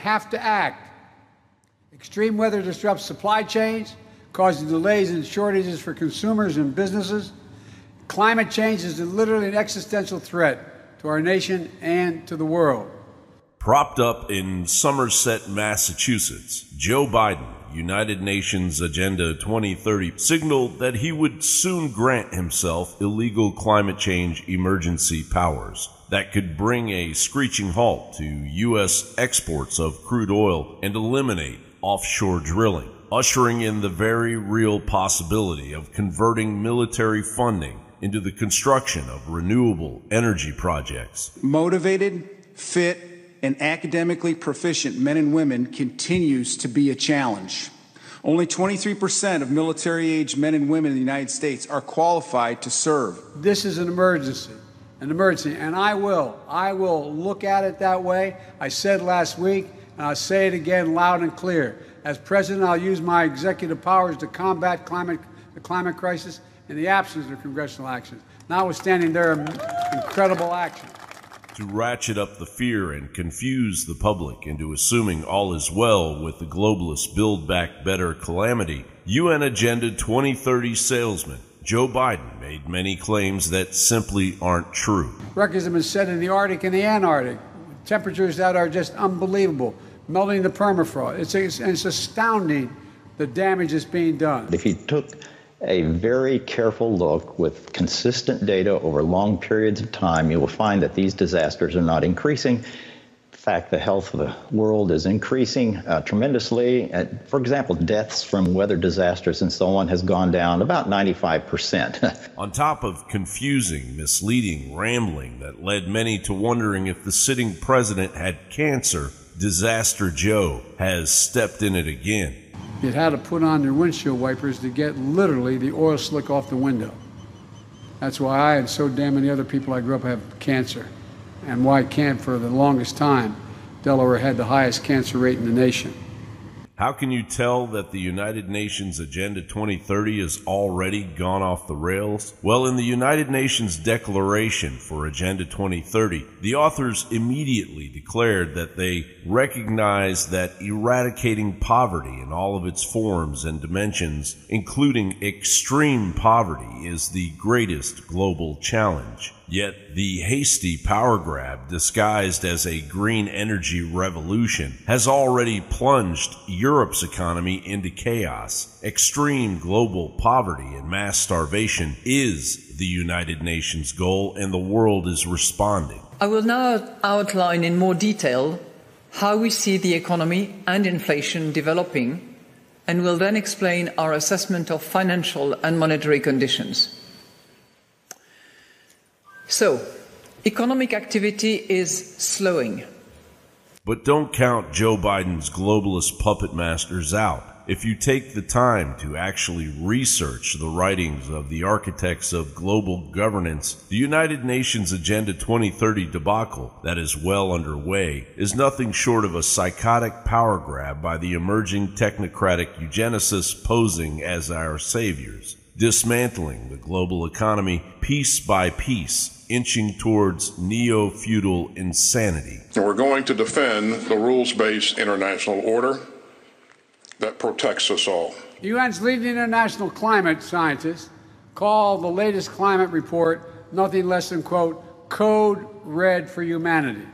have to act. Extreme weather disrupts supply chains, causing delays and shortages for consumers and businesses. Climate change is literally an existential threat to our nation and to the world. Propped up in Somerset, Massachusetts, Joe Biden, United Nations Agenda 2030, signaled that he would soon grant himself illegal climate change emergency powers that could bring a screeching halt to U.S. exports of crude oil and eliminate offshore drilling, ushering in the very real possibility of converting military funding into the construction of renewable energy projects. Motivated, fit, and academically proficient men and women continues to be a challenge. Only 23% of military age men and women in the United States are qualified to serve. This is an emergency, an emergency, and I will, I will look at it that way. I said last week, and I'll say it again loud and clear. As president, I'll use my executive powers to combat climate, the climate crisis in the absence of congressional action, notwithstanding their incredible action to ratchet up the fear and confuse the public into assuming all is well with the globalist Build Back Better calamity, UN Agenda 2030 salesman Joe Biden made many claims that simply aren't true. Records have been set in the Arctic and the Antarctic, temperatures that are just unbelievable, melting the permafrost. It's, it's, it's astounding the damage that's being done. If you took a very careful look with consistent data over long periods of time, you will find that these disasters are not increasing. In fact, the health of the world is increasing uh, tremendously. For example, deaths from weather disasters and so on has gone down about 95%. on top of confusing, misleading rambling that led many to wondering if the sitting president had cancer, Disaster Joe has stepped in it again you had to put on their windshield wipers to get literally the oil slick off the window. That's why I and so damn many other people I grew up have cancer, and why can't for the longest time Delaware had the highest cancer rate in the nation. How can you tell that the United Nations Agenda 2030 has already gone off the rails? Well, in the United Nations Declaration for Agenda 2030, the authors immediately declared that they recognize that eradicating poverty in all of its forms and dimensions, including extreme poverty, is the greatest global challenge. Yet the hasty power grab, disguised as a green energy revolution, has already plunged Europe's economy into chaos. Extreme global poverty and mass starvation is the United Nations goal, and the world is responding. I will now outline in more detail how we see the economy and inflation developing, and will then explain our assessment of financial and monetary conditions. So, economic activity is slowing. But don't count Joe Biden's globalist puppet masters out. If you take the time to actually research the writings of the architects of global governance, the United Nations Agenda 2030 debacle that is well underway is nothing short of a psychotic power grab by the emerging technocratic eugenicists posing as our saviors, dismantling the global economy piece by piece inching towards neo feudal insanity. And we're going to defend the rules based international order that protects us all. The UN's leading international climate scientists call the latest climate report nothing less than, quote, code red for humanity.